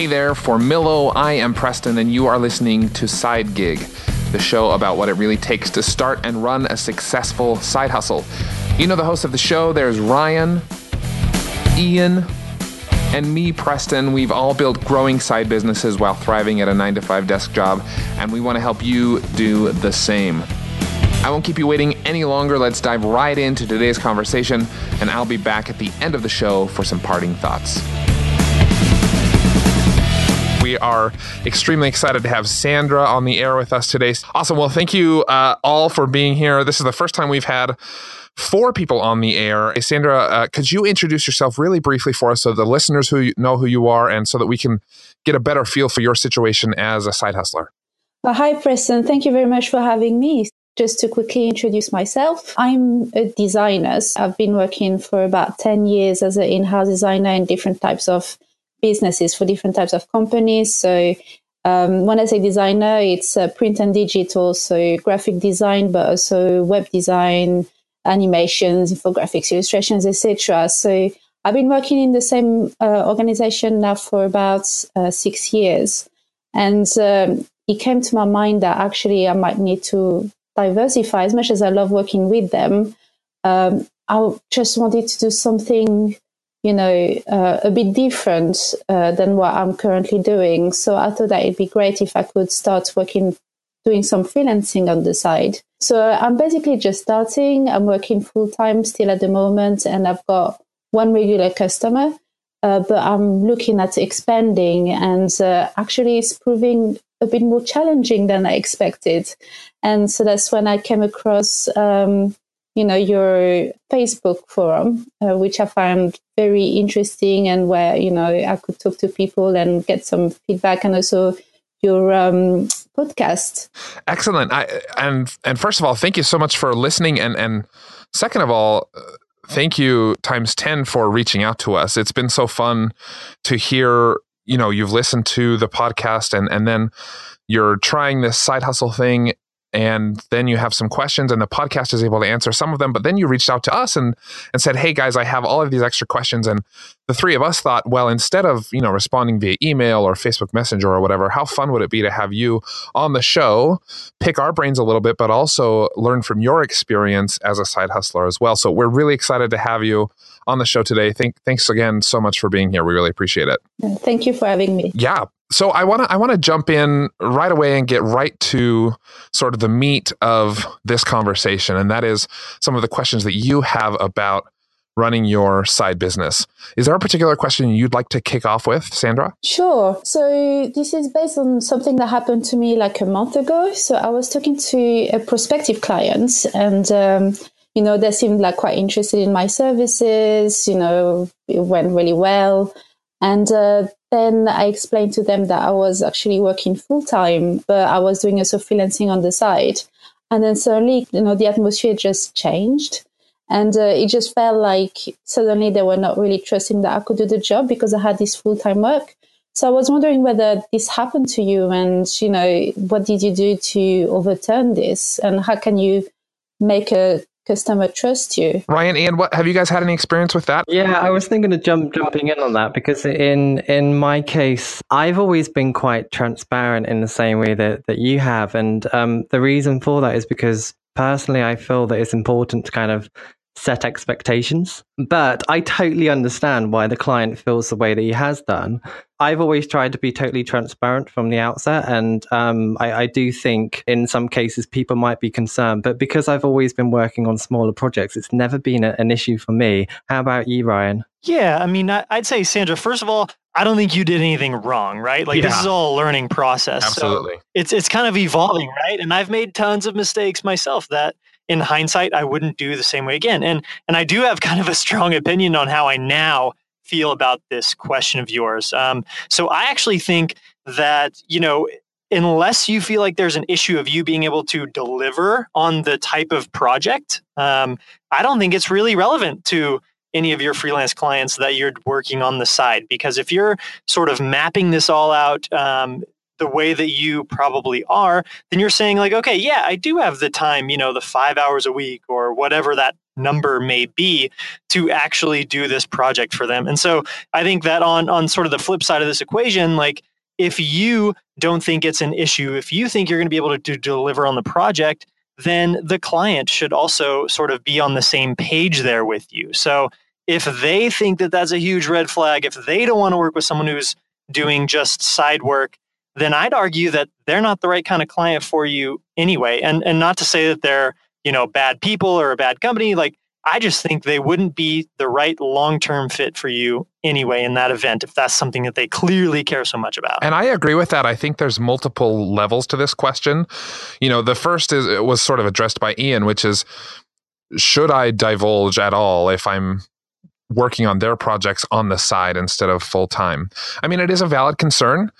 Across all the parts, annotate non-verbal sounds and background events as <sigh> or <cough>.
Hey there, for Millo, I am Preston, and you are listening to Sidegig, the show about what it really takes to start and run a successful side hustle. You know the host of the show, there's Ryan, Ian, and me, Preston. We've all built growing side businesses while thriving at a 9 to 5 desk job, and we want to help you do the same. I won't keep you waiting any longer. Let's dive right into today's conversation, and I'll be back at the end of the show for some parting thoughts. We are extremely excited to have Sandra on the air with us today. Awesome. Well, thank you uh, all for being here. This is the first time we've had four people on the air. Sandra, uh, could you introduce yourself really briefly for us so the listeners who know who you are and so that we can get a better feel for your situation as a side hustler? Uh, hi, Preston. Thank you very much for having me. Just to quickly introduce myself, I'm a designer. I've been working for about 10 years as an in house designer in different types of businesses for different types of companies. So um, when I say designer, it's uh, print and digital, so graphic design, but also web design, animations, infographics, illustrations, etc. So I've been working in the same uh, organization now for about uh, six years, and um, it came to my mind that actually I might need to diversify. As much as I love working with them, um, I just wanted to do something you know, uh, a bit different uh, than what I'm currently doing. So I thought that it'd be great if I could start working, doing some freelancing on the side. So I'm basically just starting. I'm working full time still at the moment, and I've got one regular customer. Uh, but I'm looking at expanding, and uh, actually, it's proving a bit more challenging than I expected. And so that's when I came across um, you know your Facebook forum, uh, which I found very interesting, and where you know I could talk to people and get some feedback, and also your um, podcast. Excellent. I, and and first of all, thank you so much for listening, and and second of all. Uh, thank you times 10 for reaching out to us. It's been so fun to hear, you know, you've listened to the podcast and and then you're trying this side hustle thing and then you have some questions and the podcast is able to answer some of them but then you reached out to us and and said hey guys i have all of these extra questions. And the three of us thought well instead of you know responding via email or facebook messenger or whatever how fun would it be to have you on the show pick our brains a little bit but also learn from your experience as a side hustler as well. So we're really excited to have you on the show today. Thank, thanks again so much for being here. We really appreciate it. Thank you for having me. Yeah so I want to I want to jump in right away and get right to sort of the meat of this conversation and that is some of the questions that you have about running your side business. Is there a particular question you'd like to kick off with, Sandra? Sure. So this is based on something that happened to me like a month ago. So I was talking to a prospective client and um, you know they seemed like quite interested in my services, you know, it went really well. And uh, then I explained to them that I was actually working full time, but I was doing also freelancing on the side. And then suddenly, you know, the atmosphere just changed. And uh, it just felt like suddenly they were not really trusting that I could do the job because I had this full time work. So I was wondering whether this happened to you and, you know, what did you do to overturn this? And how can you make a customer trust you. Ryan, Ian, what have you guys had any experience with that? Yeah, I was thinking of jump jumping in on that because in in my case, I've always been quite transparent in the same way that that you have, and um, the reason for that is because personally, I feel that it's important to kind of set expectations. But I totally understand why the client feels the way that he has done. I've always tried to be totally transparent from the outset. And um, I, I, do think in some cases people might be concerned. But because I've always been working on smaller projects, it's never been a, an issue for me. How about you, Ryan? Yeah, I mean, I'd say, Sandra, first of all, I don't think you did anything wrong, right? Like yeah. this is all a learning process. Absolutely. So it's it's kind of evolving, right? And I've made tons of mistakes myself that in hindsight I wouldn't do the same way again. And and I do have <laughs> kind of a strong opinion on how I now feel about this question of yours. Um, so I actually think that you know unless you feel like there's an issue of you being able to deliver on the type of project, um, I don't think it's really relevant to any of your freelance clients that you're working on the side. Because if you're sort of mapping this all out, um, the way that you probably are, then you're saying like, okay, yeah, I do have the time, you know, the five hours a week or whatever that number may be to actually do this project for them. And so I think that on on sort of the flip side of this equation, like if you don't think it's an issue, if you think you're going to be able to do, deliver on the project, then the client should also sort of be on the same page there with you. So if they think that that's a huge red flag, if they don't want to work with someone who's doing just side work, then I'd argue that they're not the right kind of client for you anyway. And and not to say that they're, you know, bad people or a bad company, like I just think they wouldn't be the right long term fit for you anyway in that event if that's something that they clearly care so much about. And I agree with that. I think there's multiple levels to this question. You know, the first is was sort of addressed by Ian, which is should I divulge at all if I'm working on their projects on the side instead of full time? I mean, it is a valid concern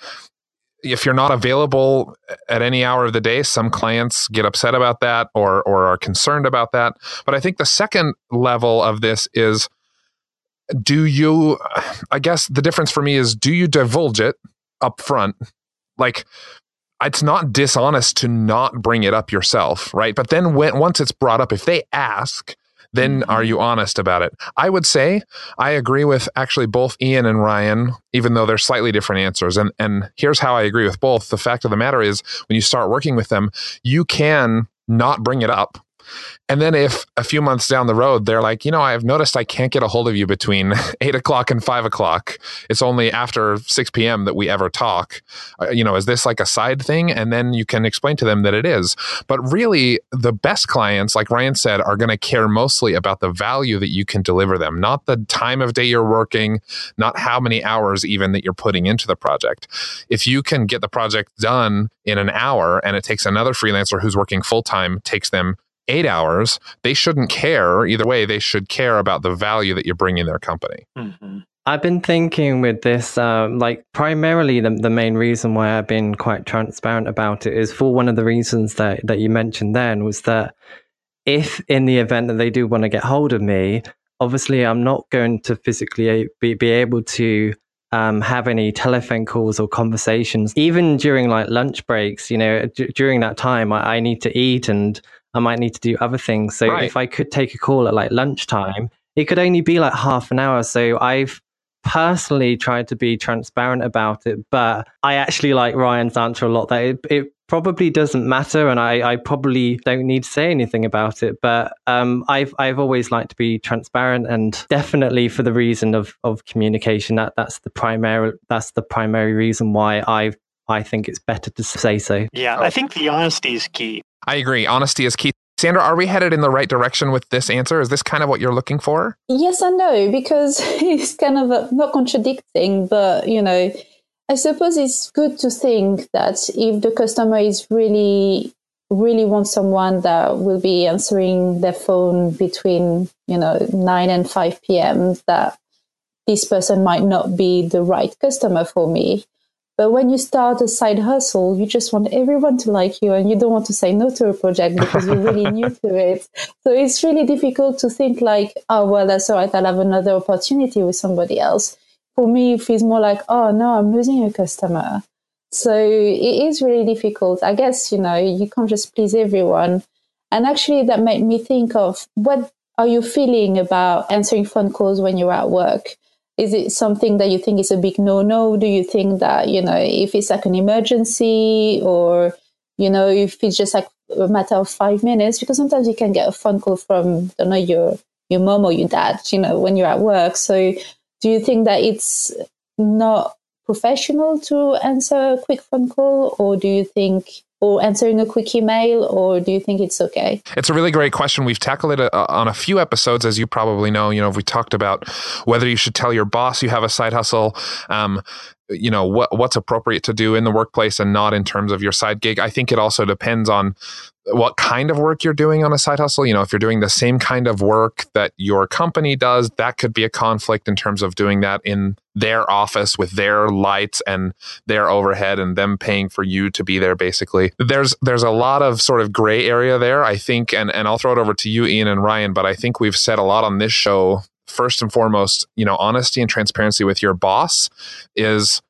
if you're not available at any hour of the day, some clients get upset about that or or are concerned about that. But I think the second level of this is do you I guess the difference for me is do you divulge it up front? Like it's not dishonest to not bring it up yourself, right? But then when once it's brought up, if they ask, then are mm-hmm. you honest about it? I would say I agree with actually both Ian and Ryan, even though they're slightly different answers. And and here's how I agree with both. The fact of the matter is when you start working with them, you can not bring it up and then if a few months down the road, they're like, you know, I've noticed I can't get a hold of you between <laughs> eight o'clock and five o'clock. It's only after 6 p.m. that we ever talk. Uh, you know, is this like a side thing? And then you can explain to them that it is. But really, the best clients, like Ryan said, are going to care mostly about the value that you can deliver them, not the time of day you're working, not how many hours even that you're putting into the project. If you can get the project done in an hour and it takes another freelancer who's working full time, takes them eight hours, they shouldn't care. Either way, they should care about the value that you're bringing their company. Mm-hmm. I've been thinking with this, um, like primarily the, the main reason why I've been quite transparent about it is for one of the reasons that, that you mentioned then was that if in the event that they do want to get hold of me, obviously I'm not going to physically be, be able to um, have any telephone calls or conversations, even during like lunch breaks, you know, d- during that time I, I need to eat and I might need to do other things. So right. if I could take a call at like lunchtime, it could only be like half an hour. So I've personally tried to be transparent about it, but I actually like Ryan's answer a lot that it, it probably doesn't matter and I, I, probably don't need to say anything about it. But um, I've I've always liked to be transparent and definitely for the reason of of communication. That that's the primary that's the primary reason why I I think it's better to say so. Yeah, I think the honesty is key. I agree. Honesty is key. Sandra, are we headed in the right direction with this answer? Is this kind of what you're looking for? Yes and no, because <laughs> it's kind of a, not contradicting, but you know, I suppose it's good to think that if the customer is really, really wants someone that will be answering their phone between, you know, 9 and 5 p.m., that this person might not be the right customer for me. But when you start a side hustle, you just want everyone to like you and you don't want to say no to a project because you're really <laughs> new to it. So it's really difficult to think like, oh, well, that's all right. I'll have another opportunity with somebody else. For me, it feels more like, oh, no, I'm losing a customer. So it is really difficult. I guess, you know, you can't just please everyone. And actually, that made me think of what are you feeling about answering phone calls when you're at work? Is it something that you think is a big no no? Do you think that, you know, if it's like an emergency or, you know, if it's just like a matter of five minutes? Because sometimes you can get a phone call from, I don't know, your, your mom or your dad, you know, when you're at work. So do you think that it's not professional to answer a quick phone call or do you think or answering a quick email, or do you think it's okay? It's a really great question. We've tackled it uh, on a few episodes, as you probably know. You know, we talked about whether you should tell your boss you have a side hustle. Um, you know what what's appropriate to do in the workplace and not in terms of your side gig. I think it also depends on what kind of work you're doing on a side hustle. You know, if you're doing the same kind of work that your company does, that could be a conflict in terms of doing that in their office with their lights and their overhead and them paying for you to be there basically. There's there's a lot of sort of gray area there, I think, and, and I'll throw it over to you, Ian and Ryan, but I think we've said a lot on this show. First and foremost, you know, honesty and transparency with your boss is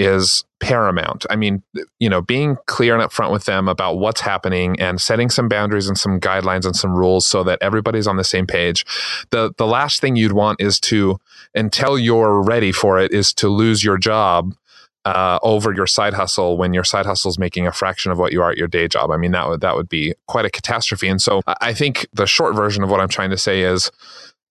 is paramount. I mean, you know, being clear and upfront with them about what's happening and setting some boundaries and some guidelines and some rules so that everybody's on the same page. The the last thing you'd want is to until you're ready for it is to lose your job uh, over your side hustle when your side hustle is making a fraction of what you are at your day job. I mean, that would that would be quite a catastrophe. And so, I think the short version of what I'm trying to say is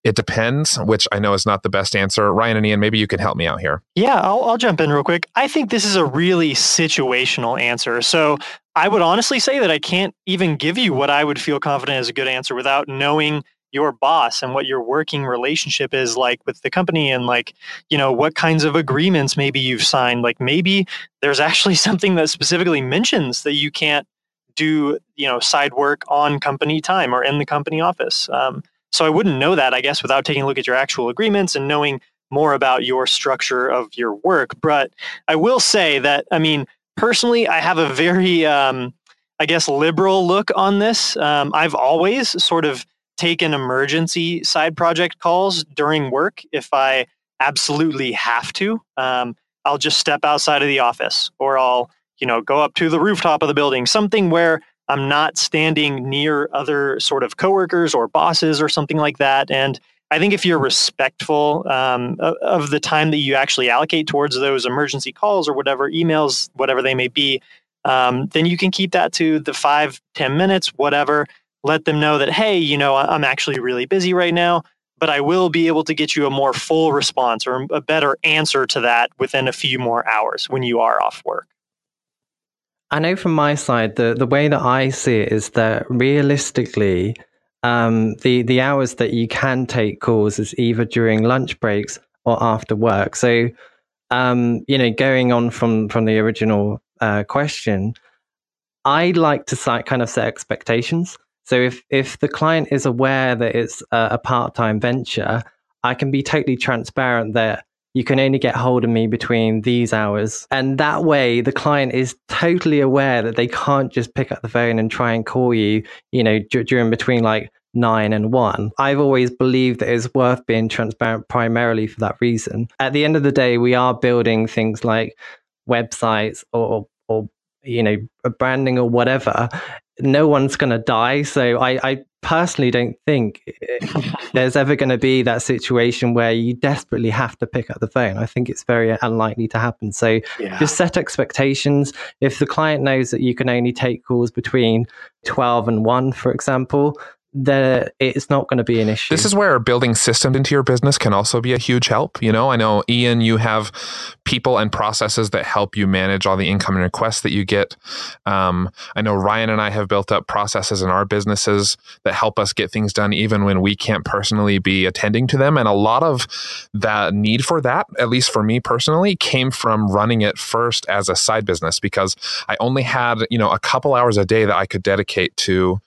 it depends, which I know is not the best answer. Ryan and Ian, maybe you can help me out here. Yeah, I'll, I'll jump in real quick. I think this is a really situational answer. So I would honestly say that I can't even give you what I would feel confident is a good answer without knowing your boss and what your working relationship is like with the company and like you know what kinds of agreements maybe you've signed like maybe there's <laughs> actually something that specifically mentions that you can't do you know side work on company time or in the company office um, so I wouldn't know that, I guess, without taking a look at your actual agreements and knowing more about your structure of your work. But I will say that, I mean, personally, I have a very, um, I guess, liberal look on this. Um, I've always sort of taken emergency side project calls during work if I absolutely have to. Um, I'll just step outside of the office or I'll, you know, go up to the rooftop of the building, something where I'm not standing near other sort of coworkers or bosses or something like that. And I think if you're respectful um, of the time that you actually allocate towards those emergency calls or whatever emails, whatever they may be, um, then you can keep that to the five, ten minutes, whatever. Let them know that, hey, you know, I'm actually really busy right now, but I will be able to get you a more full response or a better answer to that within a few more hours when you are off work. I know from my side, the, the way that I see it is that realistically, um, the, the hours that you can take calls is either during lunch breaks or after work. So, um, you know, going on from, from the original uh, question, I like to kind of set expectations. So if, if the client is aware that it's a, a part-time venture, I can be totally transparent that you can only get hold of me between these hours. And that way, the client is totally aware that they can't just pick up the phone and try and call you, you know, d- during between like nine and one. I've always believed that it's worth being transparent primarily for that reason. At the end of the day, we are building things like websites or, or you know, branding or whatever. No one's going to die. So I, I personally don't think <laughs> there's ever going to be that situation where you desperately have to pick up the phone. I think it's very unlikely to happen. So yeah. just set expectations. If the client knows that you can only take calls between 12 and 1, for example, that it's not going to be an issue. This is where building systems into your business can also be a huge help. You know, I know Ian, you have people and processes that help you manage all the incoming requests that you get. Um, I know Ryan and I have built up processes in our businesses that help us get things done even when we can't personally be attending to them. And a lot of that need for that, at least for me personally, came from running it first as a side business because I only had, you know, a couple hours a day that I could dedicate to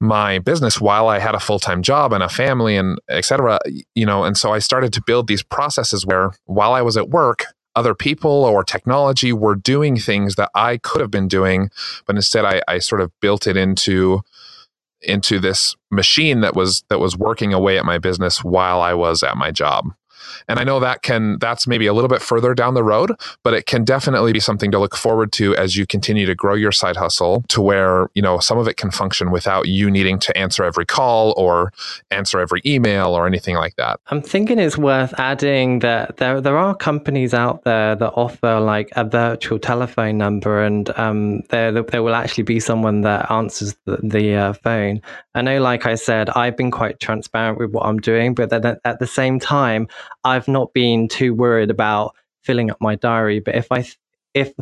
my business while I had a full time job and a family and etc. You know, and so I started to build these processes where while I was at work, other people or technology were doing things that I could have been doing, but instead I, I sort of built it into into this machine that was that was working away at my business while I was at my job. And I know that can, that's maybe a little bit further down the road, but it can definitely be something to look forward to as you continue to grow your side hustle to where, you know, some of it can function without you needing to answer every call or answer every email or anything like that. I'm thinking it's worth adding that there, there are companies out there that offer like a virtual telephone number and um, there, there will actually be someone that answers the, the uh, phone. I know, like I said, I've been quite transparent with what I'm doing, but then at the same time, I've not been too worried about filling up my diary. But if I if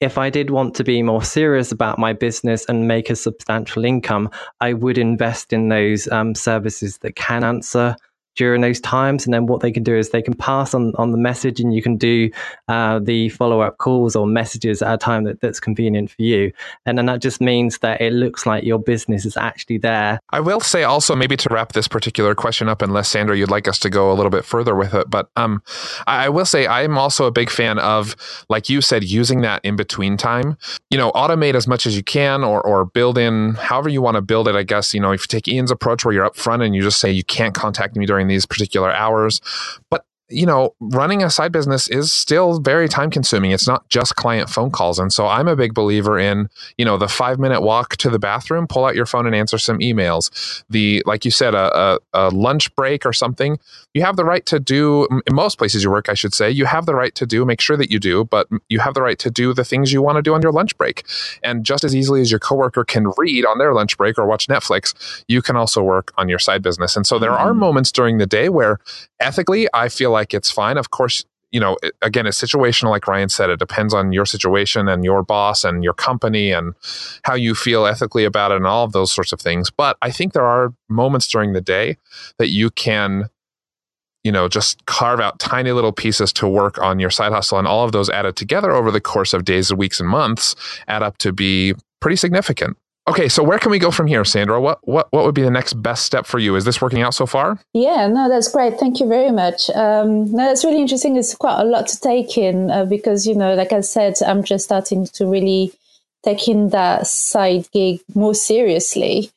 if I did want to be more serious about my business and make a substantial income, I would invest in those um, services that can answer during those times. And then what they can do is they can pass on, on the message and you can do uh, the follow up calls or messages at a time that, that's convenient for you. And then that just means that it looks like your business is actually there. I will say also, maybe to wrap this particular question up, unless Sandra, you'd like us to go a little bit further with it. But um, I will say I'm also a big fan of, like you said, using that in between time. You know, automate as much as you can or, or build in however you want to build it. I guess, you know, if you take Ian's approach where you're up front and you just say you can't contact me during these particular hours. But you know, running a side business is still very time consuming. It's not just client phone calls. And so I'm a big believer in, you know, the five minute walk to the bathroom, pull out your phone and answer some emails. The, like you said, a, a, a lunch break or something, you have the right to do, in most places you work, I should say, you have the right to do, make sure that you do, but you have the right to do the things you want to do on your lunch break. And just as easily as your coworker can read on their lunch break or watch Netflix, you can also work on your side business. And so there are mm-hmm. moments during the day where ethically, I feel like it's fine. Of course, you know, again, it's situational, like Ryan said. It depends on your situation and your boss and your company and how you feel ethically about it and all of those sorts of things. But I think there are moments during the day that you can, you know, just carve out tiny little pieces to work on your side hustle. And all of those added together over the course of days, weeks, and months add up to be pretty significant. Okay, so where can we go from here, Sandra? What what what would be the next best step for you? Is this working out so far? Yeah, no, that's great. Thank you very much. Um, no, that's really interesting. It's quite a lot to take in uh, because you know, like I said, I'm just starting to really take in that side gig more seriously.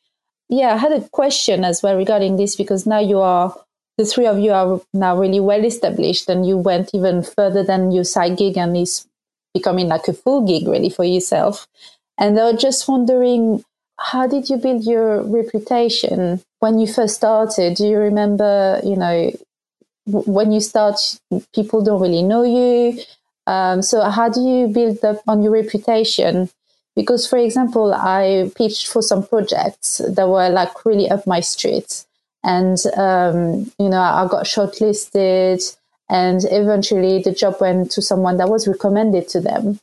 Yeah, I had a question as well regarding this because now you are the three of you are now really well established, and you went even further than your side gig and is becoming like a full gig really for yourself. And I was just wondering, how did you build your reputation when you first started? Do you remember, you know, when you start, people don't really know you. Um, so how do you build up on your reputation? Because, for example, I pitched for some projects that were like really up my street, and um, you know, I got shortlisted, and eventually the job went to someone that was recommended to them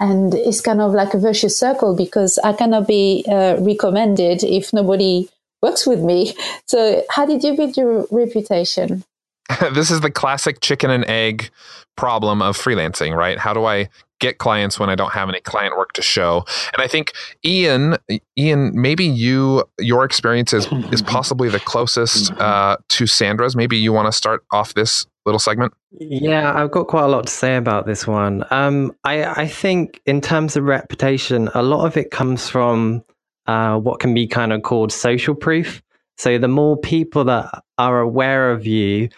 and it's kind of like a vicious circle because I cannot be uh, recommended if nobody works with me. <laughs> So, how did you build your reputation? <laughs> this is the classic chicken and egg problem of freelancing, right? How do I get clients when I don't have any client work to show? And I think Ian, Ian, maybe you your experience is is possibly the closest <clears throat> uh, to Sandra's. Maybe you want to start off this little segment? Yeah, I've got quite a lot to say about this one. Um, I, I think in terms of reputation, a lot of it comes from uh, what can be kind of called social proof. So the more people that are aware of you,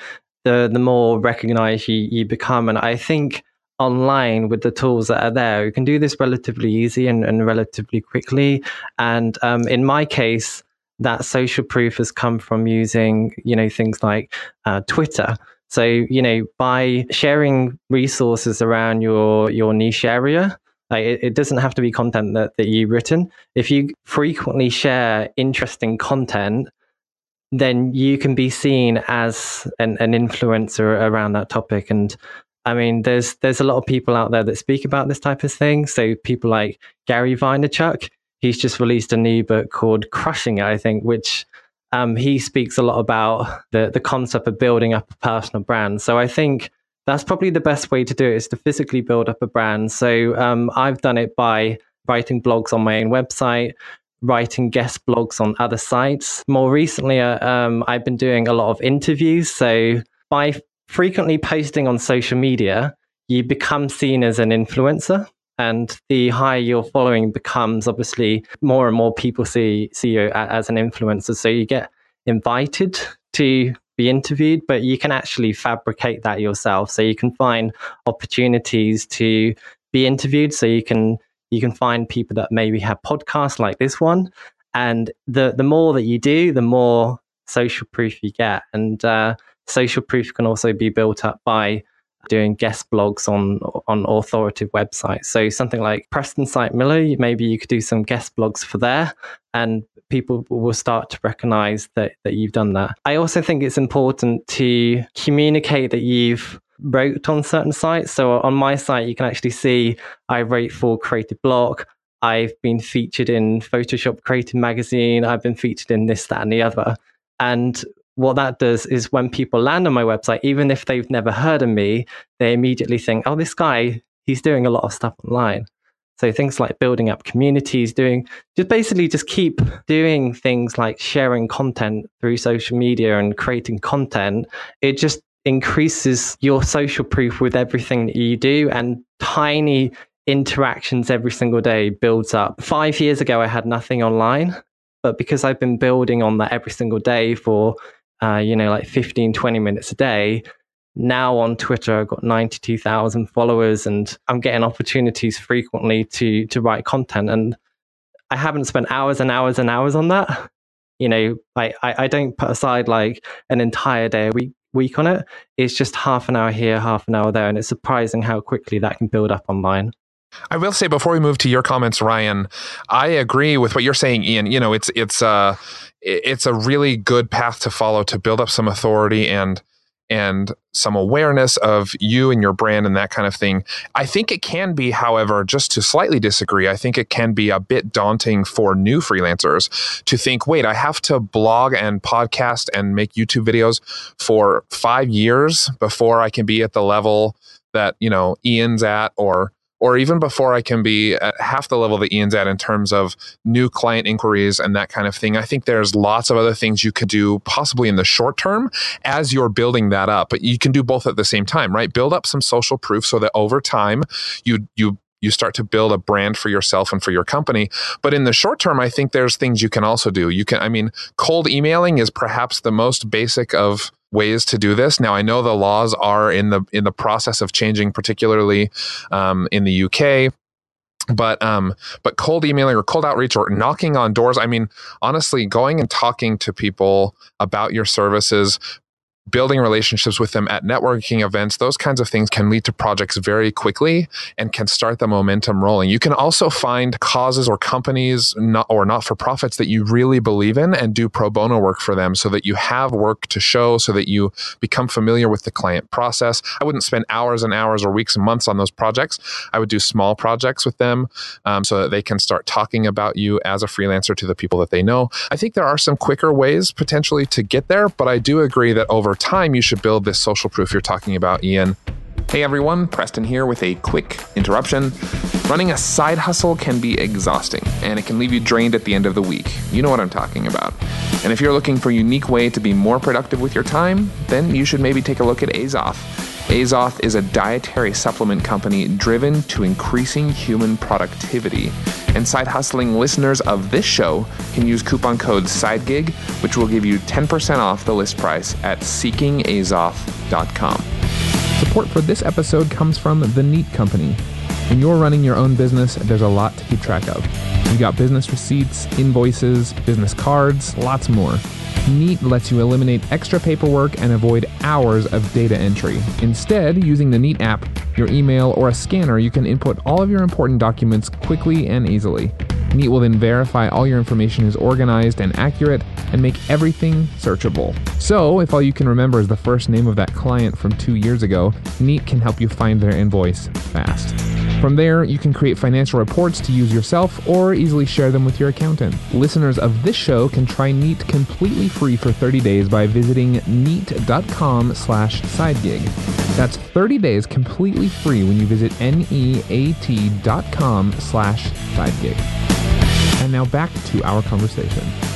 the the more recognized you, you become. And I think online with the tools that are there, you can do this relatively easy and, and relatively quickly. And um, in my case, that social proof has come from using, you know, things like uh, Twitter. So, you know, by sharing resources around your your niche area, like it, it, doesn't have to be content that, that you've written. If you frequently share interesting content, then you can be seen as an, an influencer around that topic. And I mean, there's there's a lot of people out there that speak about this type of thing. So people like Gary Vaynerchuk, he's just released a new book called Crushing It, I think, which um, he speaks a lot about the the concept of building up a personal brand. So I think that's probably the best way to do it is to physically build up a brand. So um, I've done it by writing blogs on my own website, writing guest blogs on other sites. More recently, uh, um, I've been doing a lot of interviews. So by frequently posting on social media, you become seen as an influencer and the higher your following becomes obviously more and more people see see you as an influencer. So you get invited to be interviewed but you can actually fabricate that yourself. So you can find opportunities to be interviewed. So you can you can find people that maybe have podcasts like this one. And the the more that you do the more social proof you get. And uh, social proof can also be built up by doing guest blogs on on authoritative websites. So something like Preston Site Millo, maybe you could do some guest blogs for there, and people will start to recognize that that you've done that. I also think it's important to communicate that you've wrote on certain sites. So on my site, you can actually see I wrote for Creative Bloq. I've been featured in Photoshop Creative Magazine. I've been featured in this, that, and the other. And what that does is when people land on my website, even if they've never heard of me, they immediately think, oh, this guy, he's doing a lot of stuff online. So things like building up communities, doing just basically just keep doing things like sharing content through social media and creating content. It just increases your social proof with everything that you do and tiny interactions every single day builds up. Five years ago, I had nothing online, but because I've been building on that every single day for uh, you know, like 15, 20 minutes a day, now on Twitter, I've got 92,000 followers and I'm getting opportunities frequently to, to write content. And I haven't spent hours and hours and hours on that. You know, I, I, I don't put aside like an entire day a week, week on it. It's just half an hour here, half an hour there. And it's surprising how quickly that can build up online. I will say before we move to your comments, Ryan, I agree with what you're saying, Ian. You know, it's it's uh it's a really good path to follow to build up some authority and and some awareness of you and your brand and that kind of thing. I think it can be, however, just to slightly disagree, I think it can be a bit daunting for new freelancers to think, wait, I have to blog and podcast and make YouTube videos for five years before I can be at the level that, you know, Ian's at or or even before I can be at half the level that Ian's at in terms of new client inquiries and that kind of thing. I think there's lots of other things you could do possibly in the short term as you're building that up. But you can do both at the same time, right? Build up some social proof so that over time you you you start to build a brand for yourself and for your company. But in the short term, I think there's things you can also do. You can, I mean, cold emailing is perhaps the most basic of ways to do this. Now I know the laws are in the in the process of changing, particularly um, in the UK. But um, but cold emailing or cold outreach or knocking on doors. I mean, honestly, going and talking to people about your services, building relationships with them at networking events, those kinds of things can lead to projects very quickly and can start the momentum rolling. You can also find causes or companies not, or not for profits that you really believe in and do pro bono work for them so that you have work to show, so that you become familiar with the client process. I wouldn't spend hours and hours or weeks and months on those projects. I would do small projects with them um, so that they can start talking about you as a freelancer to the people that they know. I think there are some quicker ways potentially to get there, but I do agree that over time, you should build this social proof you're talking about, Ian. Hey everyone, Preston here with a quick interruption. Running a side hustle can be exhausting and it can leave you drained at the end of the week. You know what I'm talking about. And if you're looking for a unique way to be more productive with your time, then you should maybe take a look at Azoth. Azoth is a dietary supplement company driven to increasing human productivity. And side hustling listeners of this show can use coupon code SIDEGIG, which will give you 10% off the list price at seekingazoth.com. Support for this episode comes from The Neat Company. When you're running your own business, there's a lot to keep track of. You've got business receipts, invoices, business cards, lots more. Neat lets you eliminate extra paperwork and avoid hours of data entry. Instead, using the Neat app, your email, or a scanner, you can input all of your important documents quickly and easily. Neat will then verify all your information is organized and accurate and make everything searchable. So, if all you can remember is the first name of that client from two years ago, Neat can help you find their invoice fast. From there, you can create financial reports to use yourself or easily share them with your accountant. Listeners of this show can try Neat completely free for 30 days by visiting neat.com slash sidegig. That's 30 days completely free when you visit neat.com slash sidegig. And now back to our conversation.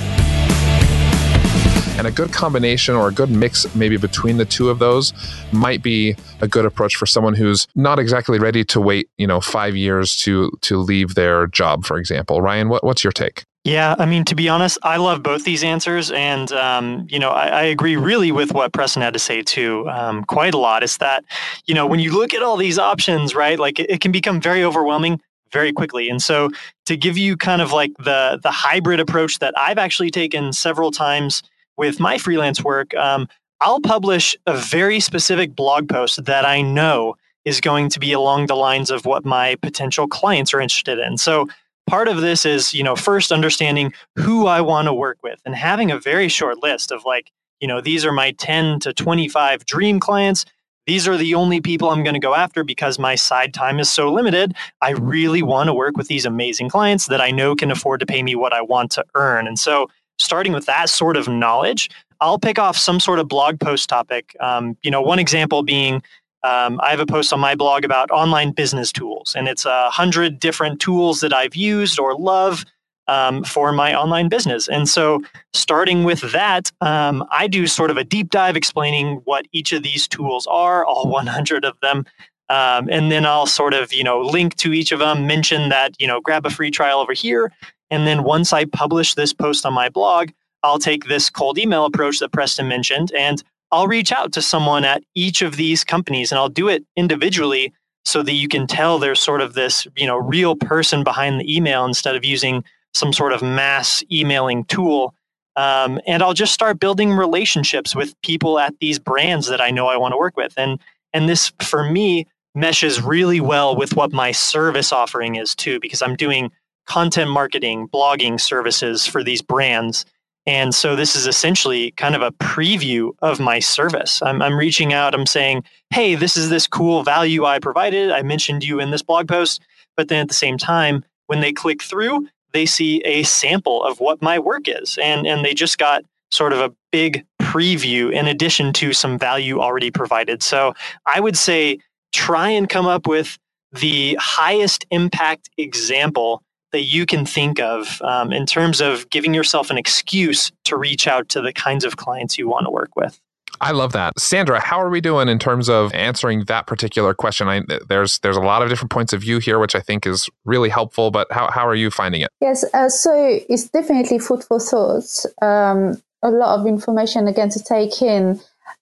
And a good combination or a good mix, maybe between the two of those, might be a good approach for someone who's not exactly ready to wait, you know, five years to to leave their job, for example. Ryan, what, what's your take? Yeah, I mean, to be honest, I love both these answers, and um, you know, I, I, agree really with what Preston had to say too, um, quite a lot. Is that you know, when you look at all these options, right? Like it, it can become very overwhelming very quickly. And so, to give you kind of like the the hybrid approach that I've actually taken several times with my freelance work, um, I'll publish a very specific blog post that I know is going to be along the lines of what my potential clients are interested in. So part of this is, you know, first understanding who I want to work with and having a very short list of like, you know, these are my 10 to 25 dream clients. These are the only people I'm going to go after because my side time is so limited. I really want to work with these amazing clients that I know can afford to pay me what I want to earn. And so starting with that sort of knowledge, I'll pick off some sort of blog post topic. Um, you know, one example being um, I have a post on my blog about online business tools, and it's a hundred different tools that I've used or love um, for my online business. And so, starting with that, um, I do sort of a deep dive explaining what each of these tools are, all <laughs> 100 of them. Um, and then I'll sort of, you know, link to each of them, mention that, you know, grab a free trial over here, and then once I publish this post on my blog, I'll take this cold email approach that Preston mentioned and I'll reach out to someone at each of these companies and I'll do it individually so that you can tell there's sort of this, you know, real person behind the email instead of using some sort of mass emailing tool. Um, and I'll just start building relationships with people at these brands that I know I want to work with. And and this for me meshes really well with what my service offering is too, because I'm doing content marketing, blogging services for these brands. And so this is essentially kind of a preview of my service. I'm, I'm, reaching out, I'm saying, hey, this is this cool value I provided. I mentioned you in this blog post. But then at the same time, when they click through, they see a sample of what my work is. And, and they just got sort of a big preview in addition to some value already provided. So I would say try and come up with the highest impact example that you can think of um, in terms of giving yourself an excuse to reach out to the kinds of clients you want to work with. I love that, Sandra. How are we doing in terms of answering that particular question? I, there's there's a lot of different points of view here, which I think is really helpful. But how how are you finding it? Yes, uh, so it's definitely food for thought. Um, a lot of information again to take in.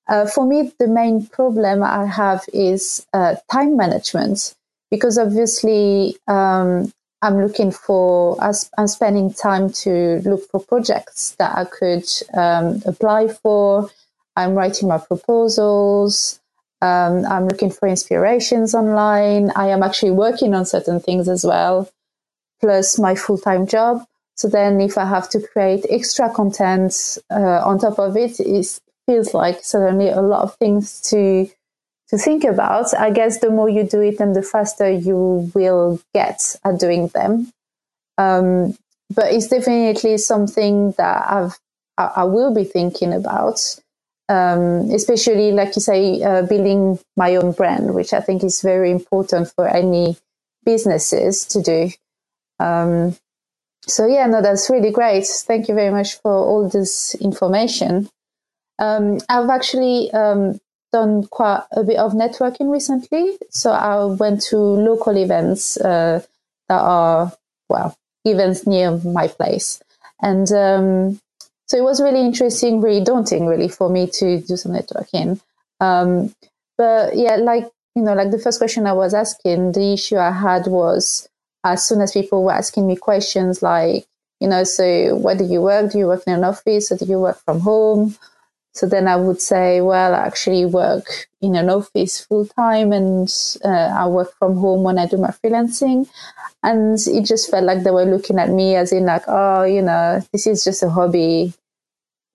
Uh, for me, the main problem I have is uh, time management because obviously um, I'm looking for, I'm spending time to look for projects that I could um, apply for. I'm writing my proposals. Um, I'm looking for inspirations online. I am actually working on certain things as well, plus my full time job. So then, if I have to create extra content uh, on top of it, it feels like suddenly a lot of things to to think about. I guess the more you do it and the faster you will get at doing them. Um, but it's definitely something that I've, I, I will be thinking about, um, especially like you say, uh, building my own brand, which I think is very important for any businesses to do. Um, so yeah, no, that's really great. Thank you very much for all this information. Um, I've actually um, done quite a bit of networking recently. So I went to local events uh, that are, well, events near my place. And um, so it was really interesting, really daunting, really, for me to do some networking. Um, but yeah, like, you know, like the first question I was asking, the issue I had was as soon as people were asking me questions like, you know, so where do you work? Do you work in an office or do you work from home? So then I would say, well, I actually work in an office full time and uh, I work from home when I do my freelancing. And it just felt like they were looking at me as in like, oh, you know, this is just a hobby.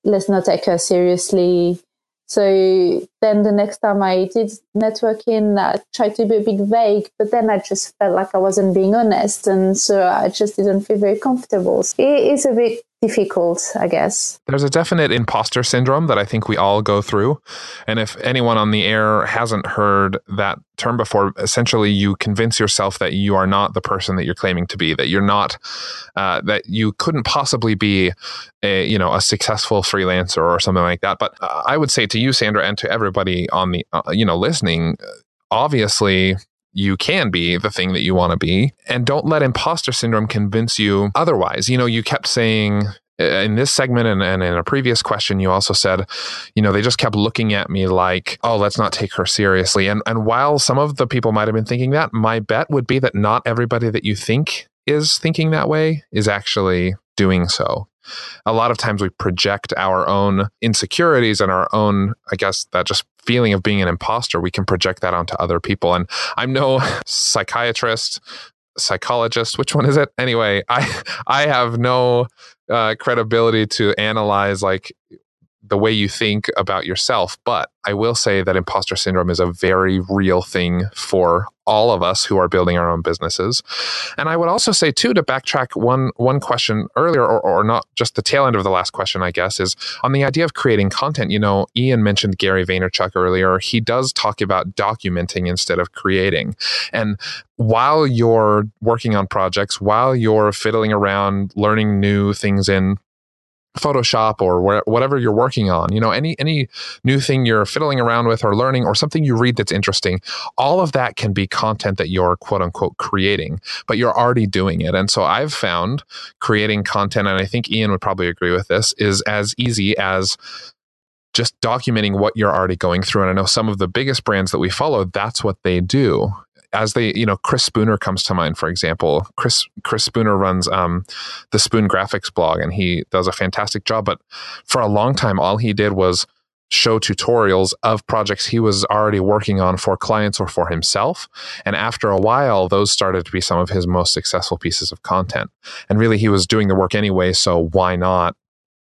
Let's not take her seriously. So then the next time I did networking, I tried to be a bit vague, but then I just felt like I wasn't being honest. And so I just didn't feel very comfortable. It is a bit difficult, I guess. There's a definite imposter syndrome that I think we all go through. And if anyone on the air hasn't heard that term before, essentially you convince yourself that you are not the person that you're claiming to be, that you're not, uh, that you couldn't possibly be a, you know, a successful freelancer or something like that. But uh, I would say to you, Sandra, and to everybody on the, uh, you know, listening, obviously you can be the thing that you want to be. And don't let imposter syndrome convince you otherwise. You know, you kept saying uh, in this segment and, and, in a previous question, you also said, you know, they just kept looking at me like, oh, let's not take her seriously. And, and while some of the people might have been thinking that, my bet would be that not everybody that you think is thinking that way is actually doing so a lot of times we project our own insecurities and our own, I guess, that just feeling of being an imposter, we can project that onto other people. And I'm no <laughs> psychiatrist, psychologist. Which one is it? Anyway, I <laughs> I have no uh, credibility to analyze like the way you think about yourself. But I will say that imposter syndrome is a very real thing for all of us who are building our own businesses. And I would also say too to backtrack one one question earlier, or, or not just the tail end of the last question, I guess, is on the idea of creating content. You know, Ian mentioned Gary Vaynerchuk earlier. He does talk about documenting instead of creating. And while you're working on projects, while you're fiddling around, learning new things in Photoshop or where, whatever you're working on, you know, any any new thing you're fiddling around with or learning or something you read that's interesting, all of that can be content that you're quote unquote creating, but you're already doing it. And so I've found creating content, and I think Ian would probably agree with this, is as easy as just documenting what you're already going through. And I know some of the biggest brands that we follow, that's what they do. As they, you know, Chris Spooner comes to mind, for example. Chris Chris Spooner runs um, the Spoon Graphics blog, and he does a fantastic job. But for a long time, all he did was show tutorials of projects he was already working on for clients or for himself. And after a while, those started to be some of his most successful pieces of content. And really, he was doing the work anyway. So why not,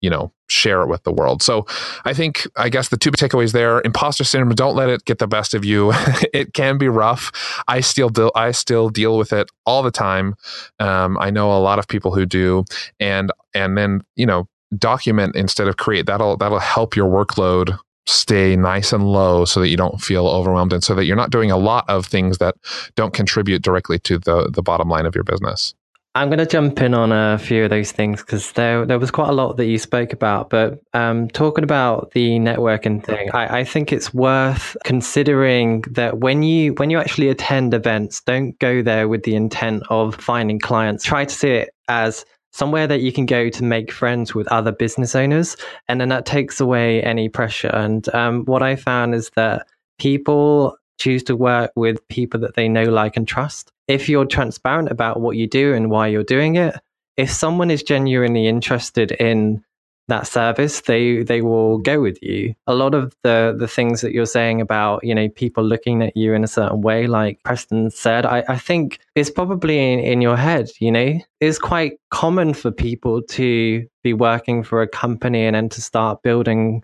you know, share it with the world? So I think, I guess the two takeaways there imposter syndrome, don't let it get the best of you. <laughs> it can be rough. I still deal, I still deal with it all the time. Um, I know a lot of people who do. And, and then, you know, document instead of create that'll that'll help your workload stay nice and low so that you don't feel overwhelmed and so that you're not doing a lot of things that don't contribute directly to the the bottom line of your business I'm going to jump in on a few of those things because there there was quite a lot that you spoke about. But um, talking about the networking thing, I, I, think it's worth considering that when you when you actually attend events, don't go there with the intent of finding clients. Try to see it as somewhere that you can go to make friends with other business owners. And then that takes away any pressure. And um, what I found is that people choose to work with people that they know, like, and trust. If you're transparent about what you do and why you're doing it, if someone is genuinely interested in that service, they they will go with you. A lot of the the things that you're saying about you know people looking at you in a certain way, like Preston said, I, I think is probably in, in your head. You know, it's quite common for people to be working for a company and then to start building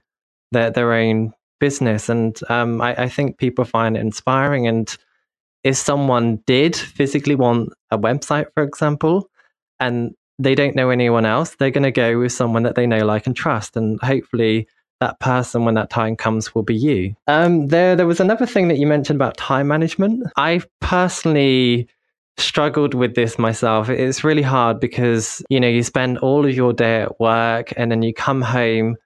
their their own business, and um, I, I think people find it inspiring. And if someone did physically want a website, for example, and they don't know anyone else, they're going to go with someone that they know, like, and trust. And hopefully, that person, when that time comes, will be you. Um, there, there was another thing that you mentioned about time management. I personally struggled with this myself. It's really hard because, you know, you spend all of your day at work and then you come home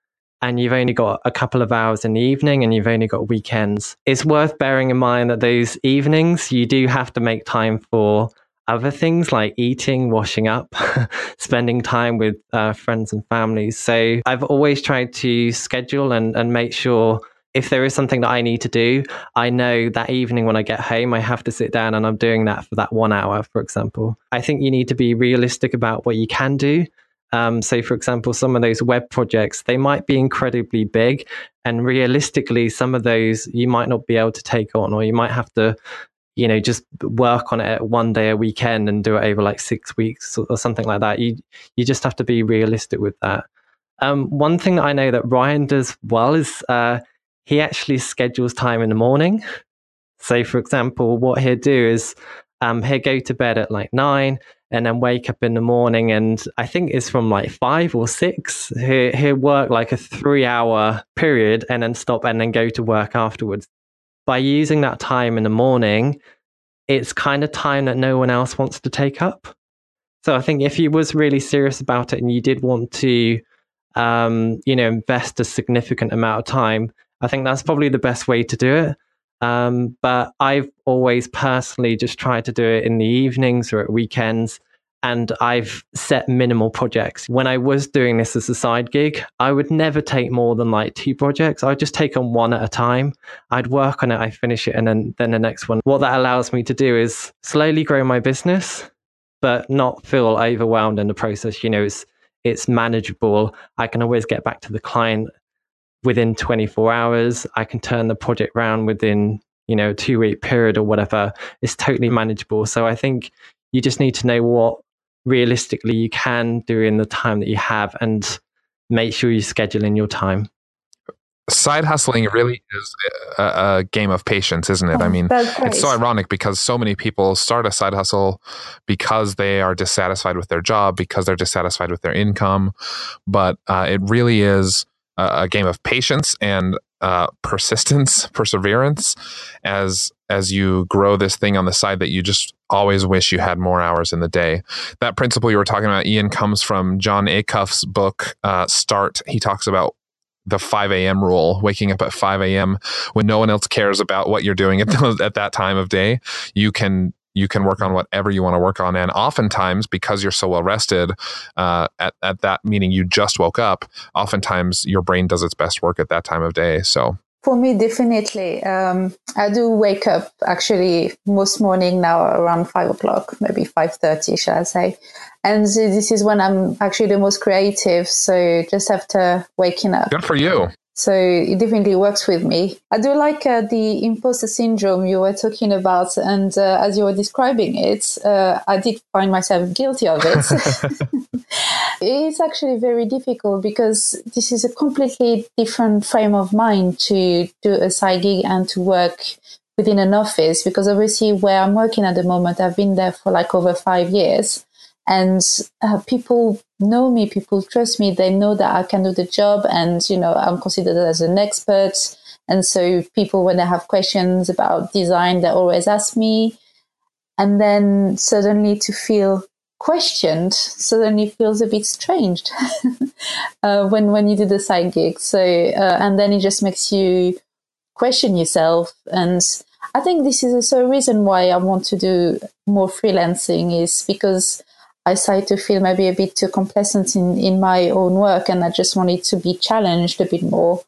and you've only got a couple of hours in the evening and you've only got weekends. It's worth bearing in mind that those evenings you do have to make time for other things like eating, washing up, <laughs> spending time with uh, friends and families. So I've always tried to schedule and, and make sure if there is something that I need to do, I know that evening when I get home, I have to sit down and I'm doing that for that one hour, for example. I think you need to be realistic about what you can do. Um, so, for example, some of those web projects, they might be incredibly big. And realistically, some of those you might not be able to take on, or you might have to you know just work on it one day a weekend and do it over like six weeks or something like that you you just have to be realistic with that um, one thing that i know that ryan does well is uh, he actually schedules time in the morning so for example what he'll do is um, he'll go to bed at like nine and then wake up in the morning and i think it's from like five or six he, he'll work like a three hour period and then stop and then go to work afterwards by using that time in the morning, it's kind of time that no one else wants to take up. So I think if you was really serious about it and you did want to, um, you know, invest a significant amount of time, I think that's probably the best way to do it. Um, but I've always personally just tried to do it in the evenings or at weekends and I've set minimal projects. When I was doing this as a side gig, I would never take more than like two projects. I would just take on one at a time. I'd work on it, I finish it, and then then the next one. What that allows me to do is slowly grow my business, but not feel overwhelmed in the process. You know, it's it's manageable. I can always get back to the client within 24 hours. I can turn the project around within you know two week period or whatever. It's totally manageable. So I think you just need to know what realistically you can do in the time that you have and make sure you schedule in your time side hustling really is a, a, game of patience, isn't it? I mean, it's so ironic because so many people start a side hustle because they are dissatisfied with their job, because they're dissatisfied with their income. But uh, it really is a, game of patience and uh, persistence, <laughs> perseverance as as you grow this thing on the side that you just always wish you had more hours in the day. That principle you were talking about, Ian, comes from Jon Acuff's book, uh, Start. He talks about the 5 a.m. rule, waking up at 5 a.m. when no one else cares about what you're doing at, the, <laughs> at that time of day. You can you can work on whatever you want to work on. And oftentimes, because you're so well rested, uh, at, at that meaning you just woke up, oftentimes your brain does its best work at that time of day. So for me, definitely. Um, I do wake up actually most morning now around five o'clock, maybe five thirty, shall I say? And this is when I'm actually the most creative. So just after waking up. Good for you. So it definitely works with me. I do like uh, the imposter syndrome you were talking about. And uh, as you were describing it, uh, I did find myself guilty of it. <laughs> <laughs> it's actually very difficult because this is a completely different frame of mind to do a side gig and to work within an office. Because obviously, where I'm working at the moment, I've been there for like over five years and uh, people know me people trust me they know that i can do the job and you know i'm considered as an expert. And so people when they have questions about design they always ask me. And then suddenly to feel questioned suddenly feels a bit strange <laughs> uh, when when you do the side gig. So uh, and then it just makes you question yourself. And i think this is also a reason why i want to do more freelancing is because I started to feel maybe a bit too complacent in, in my own work and I just wanted to be challenged a bit more.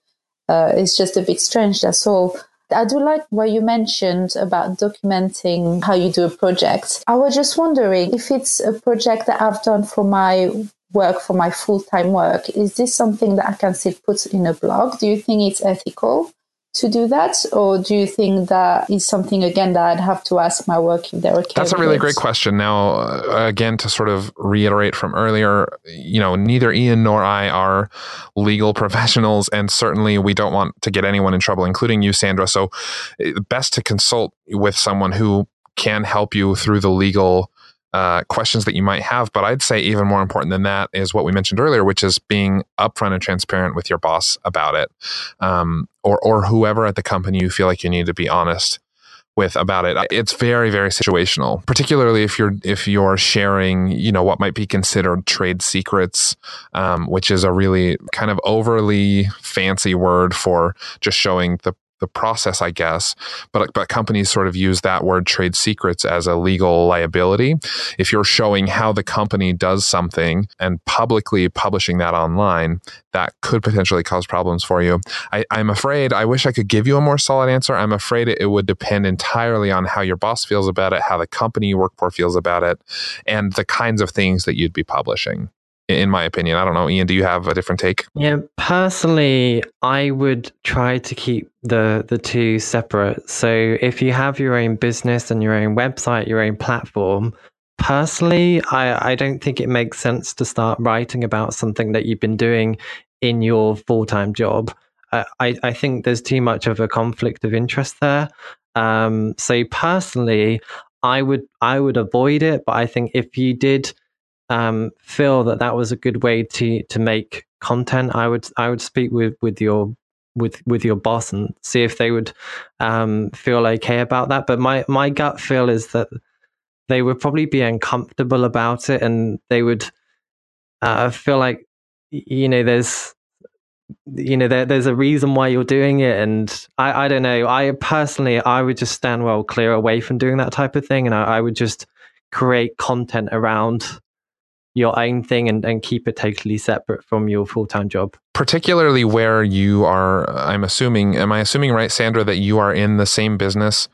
Uh, it's just a bit strange, that's all. I do like what you mentioned about documenting how you do a project. I was just wondering if it's a project that I've done for my work, for my full time work, is this something that I can still put in a blog? Do you think it's ethical? To do that, or do you think that is something again that I'd have to ask my work if they're okay? That's a really it? great question. Now, uh, again, to sort of reiterate from earlier, you know, neither Ian nor I are legal <laughs> professionals, and certainly we don't want to get anyone in trouble, including you, Sandra. So, uh, best to consult with someone who can help you through the legal uh, questions that you might have. But I'd say even more important than that is what we mentioned earlier, which is being upfront and transparent with your boss about it, um, or or whoever at the company you feel like you need to be honest with about it. It's very very situational, particularly if you're if you're sharing, you know, what might be considered trade secrets, um, which is a really kind of overly fancy word for just showing the the process, I guess. But but companies sort of use that word trade secrets as a legal liability. If you're showing how the company does something and publicly publishing that online, that could potentially cause problems for you. I, am afraid. I wish I could give you a more solid answer. I'm afraid it, it would depend entirely on how your boss feels about it, how the company you work for feels about it, and the kinds of things that you'd be publishing in my opinion. I don't know. Ian, do you have a different take? Yeah, personally, I would try to keep the the two separate. So if you have your own business and your own website, your own platform, personally, I, I don't think it makes sense to start writing about something that you've been doing in your full time job. I, I think there's too much of a conflict of interest there. Um, so personally, I would I would avoid it. But I think if you did um, feel that that was a good way to to make content, I would I would speak with with your with with your boss and see if they would um, feel okay about that. But my my gut feel is that they would probably be uncomfortable about it, and they would uh, feel like you know there's you know there, there's a reason why you're doing it. And I, I don't know. I personally i would just stand well clear away from doing that type of thing. And I, I would just create content around your own thing and, and keep it totally separate from your full time job. Particularly where you are, I'm assuming, am I assuming right, Sandra, that you are in the same business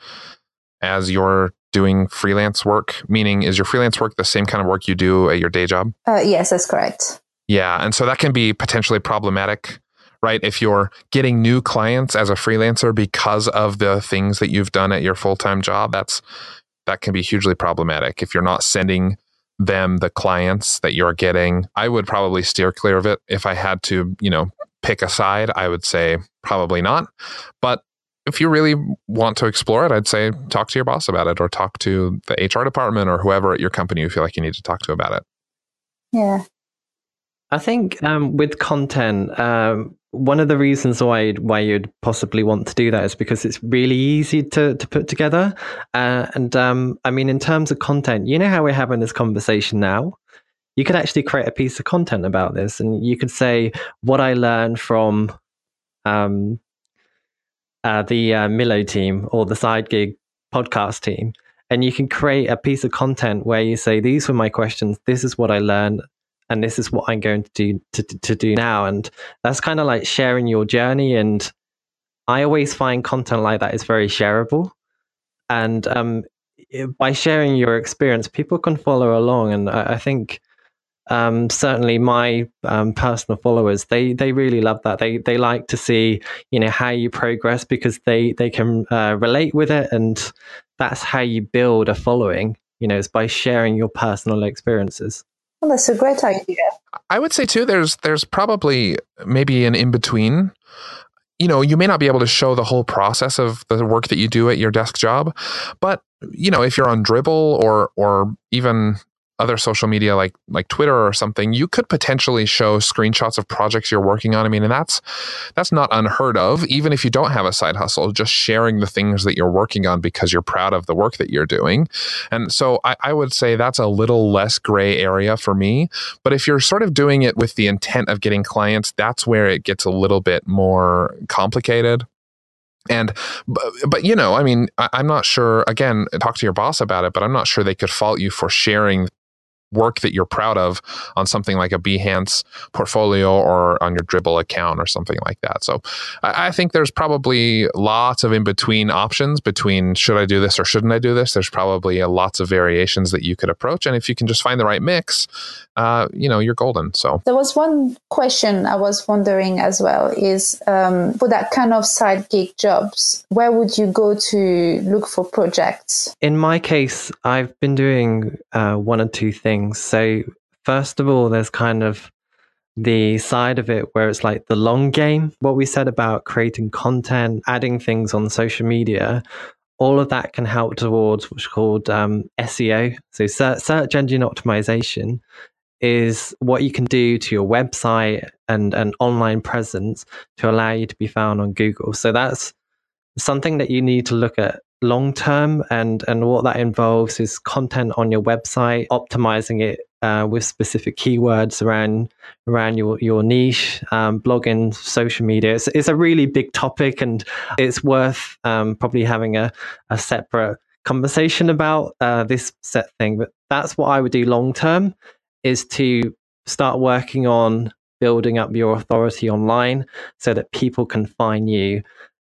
as you're doing freelance work? Meaning, is your freelance work the same kind of work you do at your day job? Uh, yes, that's correct. Yeah. And so that can be potentially problematic right? If you're getting new clients as a freelancer because of the things that you've done at your full time job, that's that can be hugely problematic. If you're not sending them the clients that you're getting, I would probably steer clear of it. If I had to, you know, pick a side, I would say probably not. But if you really want to explore it, I'd say talk to your boss about it or talk to the HR department or whoever at your company you feel like you need to talk to about it. Yeah. I think um, with content, um, one of the reasons why why you'd possibly want to do that is because it's really easy to to put together. Uh, and um, I mean, in terms of content, you know how we're having this conversation now. You could actually create a piece of content about this, and you could say what I learned from um, uh, the uh, Millo team or the Sidegig podcast team, and you can create a piece of content where you say these were my questions this is what i learned and this is what i'm going to do to, to do now. And that's kind of like sharing your journey. And i always find content like that is very shareable. And um, by sharing your experience people can follow along. And i, I think um, certainly my um, personal followers they they really love that. They they like to see you know how you progress because they they can uh, relate with it. And that's how you build a following you know is by sharing your personal experiences well that's a great idea. I would say too there's there's probably maybe an in between you know you may not be able to show the whole process of the work that you do at your desk job but you know if you're on Dribbble or or even other social media like like Twitter or something, you could potentially show screenshots of projects you're working on. I mean, and that's that's not unheard of, even if you don't have a side hustle, just sharing the things that you're working on because you're proud of the work that you're doing. And so I, I would say that's a little less gray area for me. But if you're sort of doing it with the intent of getting clients, that's where it gets a little bit more complicated. And, but, but, you know, I mean, I, am not sure, again, talk to your boss about it, but I'm not sure they could fault you for sharing work that you're proud of on something like a Behance portfolio or on your Dribbble account or something like that. So I, I think there's probably lots of in between options between should I do this or shouldn't I do this. There's probably a, lots of variations that you could approach, and if you can just find the right mix, uh, you know, you're golden. So there was one question I was wondering as well is um, for that kind of side gig jobs, where would you go to look for projects? In my case, I've been doing uh, one or two things. So first of all, there's kind of the side of it where it's like the long game. What we said about creating content, adding things on social media all of that can help towards what's called um, SEO. So search engine optimization is what you can do to your website and an online presence to allow you to be found on Google. So that's something that you need to look at long term and and what that involves is content on your website optimizing it uh, with specific keywords around around your your niche um, blogging social media. It's, it's a really big topic and it's worth um, probably having a, a separate conversation about uh, this set thing. But that's what i would do long term is to start working on building up your authority online so that people can find you.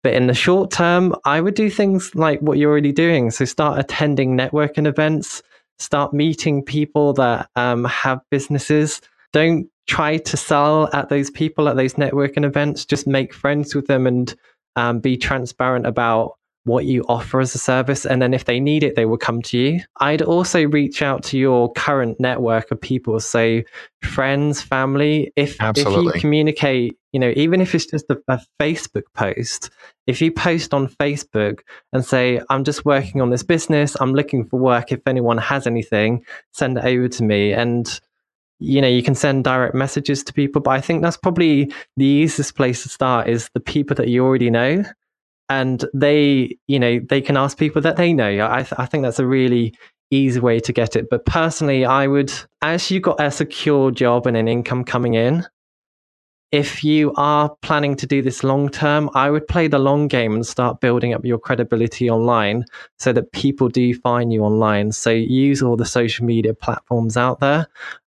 But in the short term, I would do things like what you're already doing. So start attending networking events, start meeting people that um, have businesses. Don't try to sell at those people at those networking events. Just make friends with them and um, be transparent about what you offer as a service. And then if they need it, they will come to you. I'd also reach out to your current network of people, so friends, family. If, if you communicate, you know, even if it's just a, a Facebook post, if you post on Facebook and say, I'm just working on this business, I'm looking for work. If anyone has anything, send it over to me. And you know you can send direct messages to people but i think that's probably the easiest place to start is the people that you already know and they you know they can ask people that they know i, th- I think that's a really easy way to get it but personally i would as you've got a secure job and an income coming in if you are planning to do this long term, I would play the long game and start building up your credibility online so that people do find you online. So use all the social media platforms out there.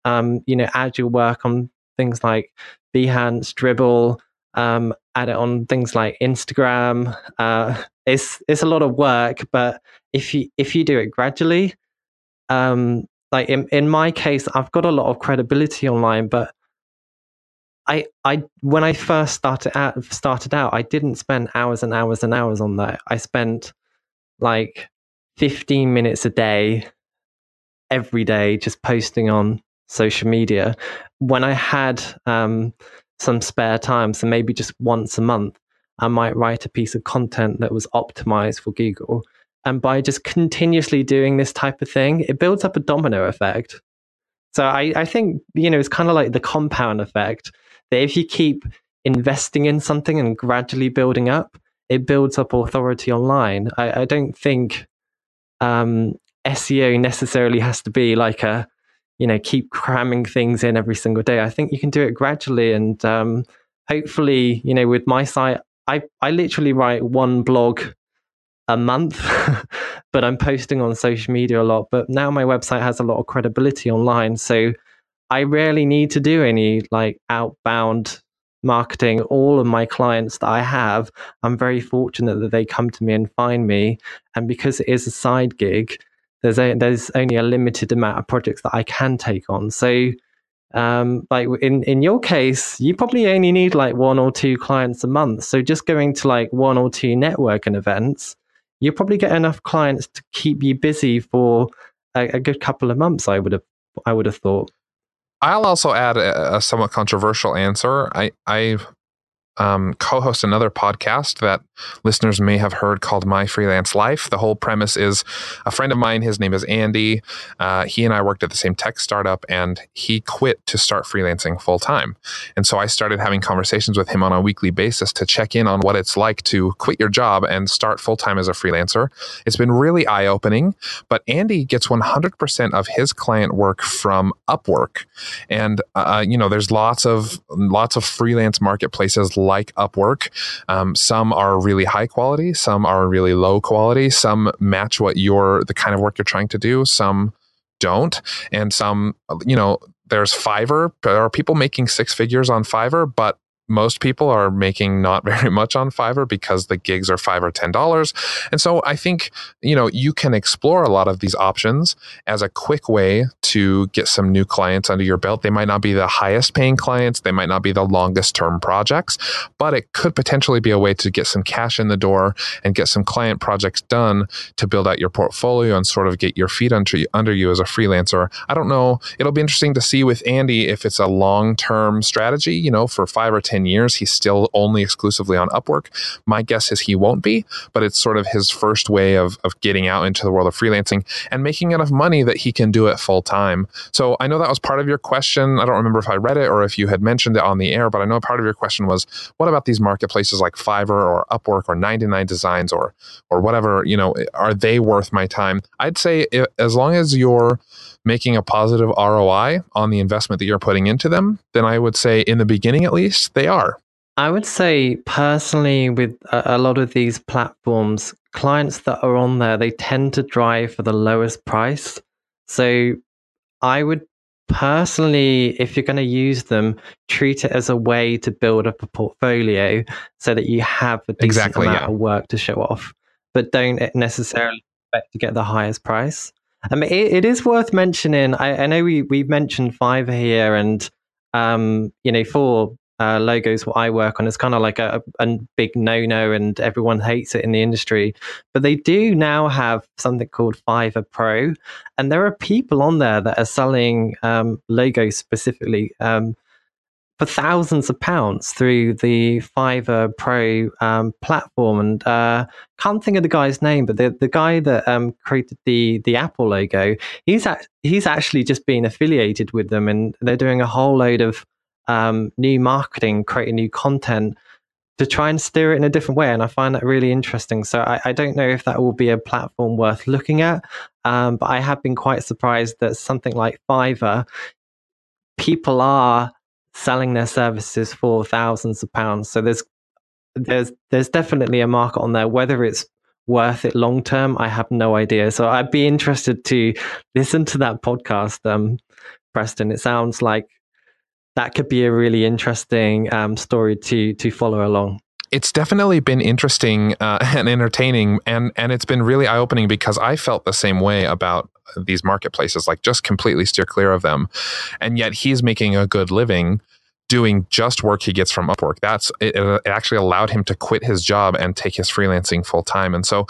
Um, you know, add your work on things like Behance, Dribbble, um, add it on things like Instagram. Uh, it's it's a lot of work, but if you if you do it gradually, um, like in in my case, I've got a lot of credibility online, but I I when I first started out started out, I didn't spend hours and hours and hours on that. I spent like 15 minutes a day every day just posting on social media. When I had um, some spare time. So maybe just once a month, I might write a piece of content that was optimized for Google. And by just continuously doing this type of thing, it builds up a domino effect. So I, I think, you know, it's kind of like the compound effect that if you keep investing in something and gradually building up, it builds up authority online. I, I don't think um, SEO necessarily has to be like a you know keep cramming things in every single day. I think you can do it gradually, and um, hopefully, you know, with my site, I I literally write one blog a month. <laughs> but I'm posting on social media a lot. But now my website has a lot of credibility online. So I rarely need to do any like outbound marketing. All of my clients that I have, I'm very fortunate that they come to me and find me. And because it is a side gig, there's a, there's only a limited amount of projects that I can take on. So um, like in in your case, you probably only need like one or two clients a month. So just going to like one or two networking events, you'll probably get enough clients to keep you busy for a, a good couple of months. I would have I would have thought. I'll also add a, a somewhat controversial answer. I I um, co host another podcast that listeners may have heard called My Freelance Life. The whole premise is a friend of mine, his name is Andy. Uh, he and I worked at the same tech startup, and he quit to start freelancing full time. And so I started having conversations with him on a weekly basis to check in on what it's like to quit your job and start full time as a freelancer. It's been really eye opening, but Andy gets 100% of his client work from Upwork. And, uh, you know, there's lots of, lots of freelance marketplaces like Upwork. Um, some are really high quality, some are really low quality, some match what you're the kind of work you're trying to do, some don't, and some, you know, there's Fiverr. There are people making six figures on Fiverr, but most people are making not <laughs> very much on Fiverr because the gigs are five or ten dollars. And so I think, you know, you can explore a lot of these options as a quick way to get some new clients under your belt. They might not be the highest paying clients, they might not be the longest term projects, but it could potentially be a way to get some cash in the door and get some client projects done to build out your portfolio and sort of get your feet under you, under you as a freelancer. I don't know. It'll be interesting to see with Andy if it's a long term strategy, you know, for five or 10 10 years, he's still only exclusively on Upwork. My guess is he won't be, but it's sort of his first way of, of getting out into the world of freelancing and making enough money that he can do it full time. So I know that was part of your question. I don't remember if I read it or if you had mentioned it on the air, but I know part of your question was what about these marketplaces like Fiverr or Upwork or 99 Designs or or whatever, you know, are they worth my time? I'd say as long as you're making a positive ROI on the investment that you're putting into them, then I would say in the beginning at least they are. I would say personally with a, lot of these platforms, clients that are on there, they tend to drive for the lowest price. So I would personally, if you're going to use them, treat it as a way to build up a portfolio so that you have a decent exactly, amount yeah. of work to show off, but don't necessarily expect to get the highest price. I mean, it, it is worth mentioning. I, I, know we we mentioned Fiverr here, and um, you know, for uh, logos, what I work on is kind of like a, a big no no, and everyone hates it in the industry. But they do now have something called Fiverr Pro, and there are people on there that are selling um, logos specifically. Um, for thousands of pounds through the Fiverr Pro um, platform. And uh, can't think of the guy's name, but the, the guy that um, created the the Apple logo, he's he's actually just been affiliated with them, and they're doing a whole load of um, new marketing, creating new content to try and steer it in a different way. And I find that really interesting. So I, I don't know if that will be a platform worth looking at, um, but I have been quite surprised that something like Fiverr, people are selling their services for thousands of pounds. So there's there's there's definitely a market on there. Whether it's worth it long term, I have no idea. So I'd be interested to listen to that podcast, um, Preston. It sounds like that could be a really interesting um, story to to follow along it's definitely been interesting uh, <laughs> and entertaining and and it's been really eye-opening because i felt the same way about these marketplaces like just completely steer clear of them. And yet he's making a good living doing just work he gets from upwork. That's it, it actually allowed him to quit his job and take his freelancing full time. And so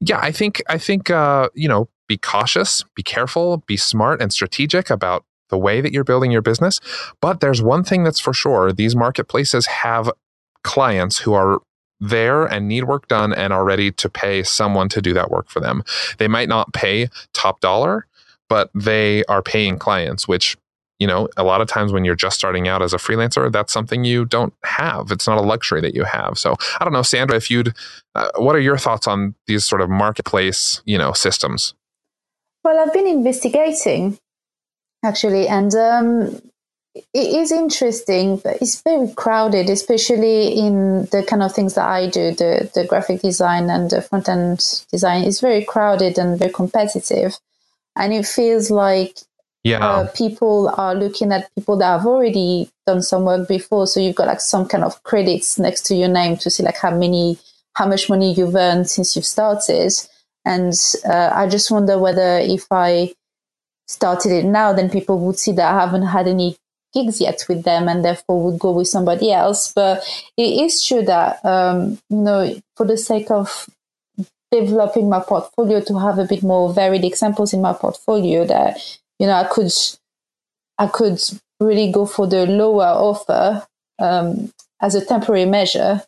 yeah i think i think uh, you know be cautious be careful be smart and strategic about the way that you're building your business. But there's one thing that's for sure. These marketplaces have clients who are there and need work done and are ready to pay someone to do that work for them. They might not pay top dollar, but they are paying clients, which you know, a lot of times when you're just starting out as a freelancer, that's something you don't have. It's not a luxury that you have. So I don't know, Sandra, if you'd, uh, what are your thoughts on these sort of marketplace, you know, systems? Well, I've been investigating actually, and um, it is interesting, but it's very crowded, especially in the kind of things that I do, the, the graphic design and the front end design. It's very crowded and very competitive. And it feels like yeah. Uh, people are looking at people that have already done some work before. So you've got like some kind of credits next to your name to see like how many, how much money you've earned since you've started. And uh, I just wonder whether if I started it now, then people would see that I haven't had any gigs yet with them and therefore would go with somebody else. But it is true that, um, you know, for the sake of developing my portfolio to have a bit more varied examples in my portfolio that, you know, I could, I could really go for the lower offer um, as a temporary measure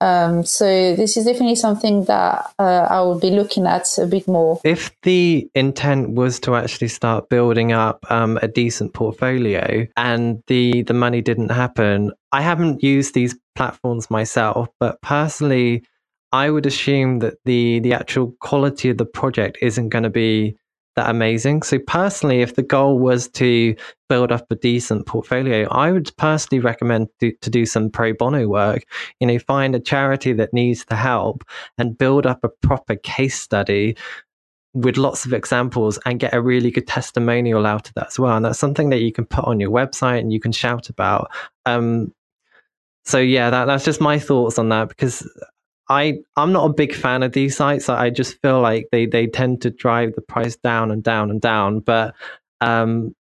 um, so this is definitely something that uh, I will be looking at a bit more. If the intent was to actually start building up um, a decent portfolio and the the money didn't happen, I haven't used these platforms myself, but personally, I would assume that the the actual quality of the project isn't going to be that amazing. So personally, if the goal was to build up a decent portfolio, I would personally recommend to, to, do some pro bono work. You know, find a charity that needs the help and build up a proper case study with lots of examples and get a really good testimonial out of that as well. And that's something that you can put on your website and you can shout about. Um, so yeah, that, that's just my thoughts on that because I I'm not a big fan of these sites. I just feel like they they tend to drive the price down and down and down. But um,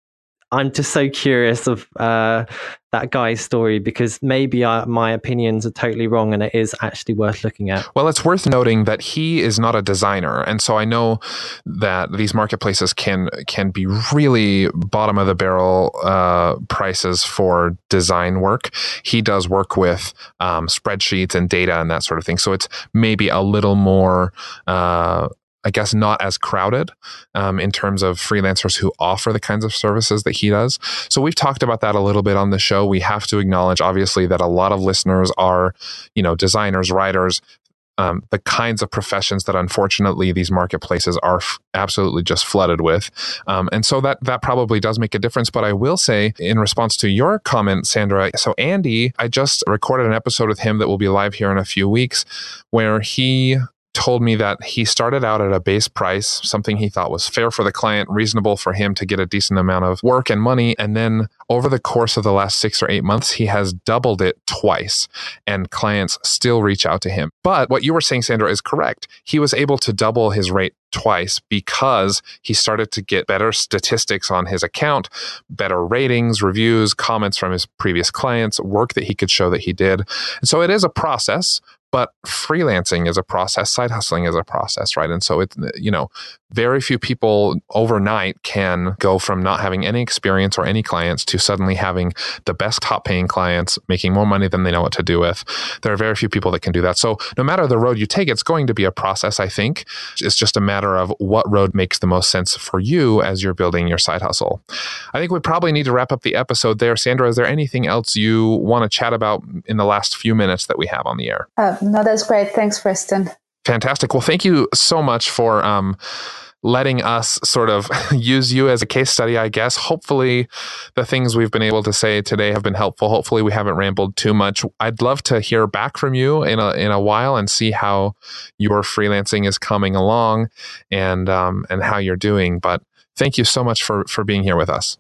I'm just so curious of uh, that guy's story because maybe I, my opinions are totally wrong and it is actually worth looking at. Well, it's worth noting that he is not a designer, and so I know that these marketplaces can can be really bottom of the barrel uh, prices for design work. He does work with um, spreadsheets and data and that sort of thing, so it's maybe a little more. Uh, I guess not as crowded um, in terms of freelancers who offer the kinds of services that he does. So we've talked about that a little bit on the show. We have to acknowledge, obviously, that a lot of listeners are, you know, designers, writers, um, the kinds of professions that unfortunately these marketplaces are f- absolutely just flooded with. Um, and so that that probably does make a difference. But I will say, in response to your comment, Sandra, so Andy, I just recorded an episode with him that will be live here in a few weeks, where he told me that he started out at a base price, something he thought was fair for the client, reasonable for him to get a decent amount of work and money. And then over the course of the last six or eight months, he has doubled it twice and clients still reach out to him. But what you were saying, Sandra, is correct. He was able to double his rate twice because he started to get better statistics on his account, better ratings, reviews, comments from his previous clients, work that he could show that he did. And so it is a process, but freelancing is a process side hustling is a process right and so it's you know very few people overnight can go from not having any experience or any clients to suddenly having the best top paying clients, making more money than they know what to do with. There are very few people that can do that. So no matter the road you take, it's going to be a process, I think. It's just a matter of what road makes the most sense for you as you're building your side hustle. I think we probably need to wrap up the episode there. Sandra, is there anything else you want to chat about in the last few minutes that we have on the air? Uh, no, that's great. Thanks, Preston. Fantastic. Well, thank you so much for um, letting us sort of <laughs> use you as a case study, I guess. Hopefully, the things we've been able to say today have been helpful. Hopefully, we haven't rambled too much. I'd love to hear back from you in a in a while and see how your freelancing is coming along and um, and how you're doing. But thank you so much for for being here with us.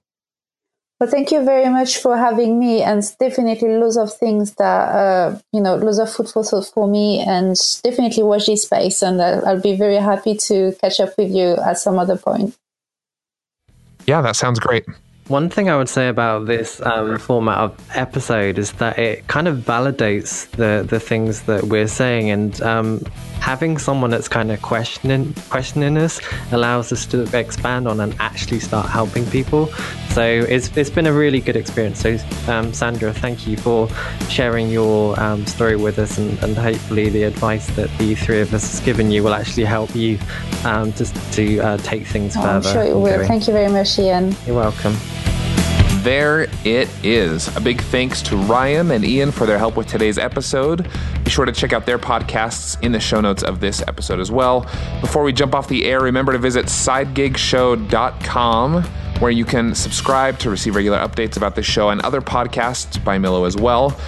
Well, thank you very much for having me, and definitely lots of things that uh, you know, lots of food for thought for me, and definitely watch this space, and I'll, I'll be very happy to catch up with you at some other point. Yeah, that sounds great. One thing I would say about this um, format of episode is that it kind of validates the the things that we're saying, and um, having someone that's kind of questioning questioning us allows us to expand on and actually start helping people. So it's it's been a really good experience. So um, Sandra, thank you for sharing your um, story with us, and, and, hopefully the advice that the three of us has given you will actually help you um, to to uh, take things oh, further. I'm sure it will. Going. Thank you very much, Ian. You're welcome there it is. A big thanks to Ryan and Ian for their help with today's episode. Be sure to check out their podcasts in the show notes of this episode as well. Before we jump off the air, remember to visit sidegigshow.com where you can subscribe to receive regular updates about this show and other podcasts by Millo as well.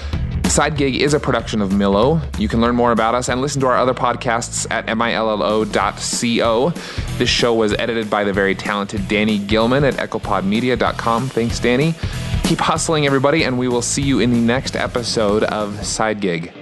Sidegig is a production of Millo. You can learn more about us and listen to our other podcasts at millo.co. This show was edited by the very talented Danny Gilman at echopodmedia.com. Thanks, Danny. Keep hustling, everybody, and we will see you in the next episode of Sidegig.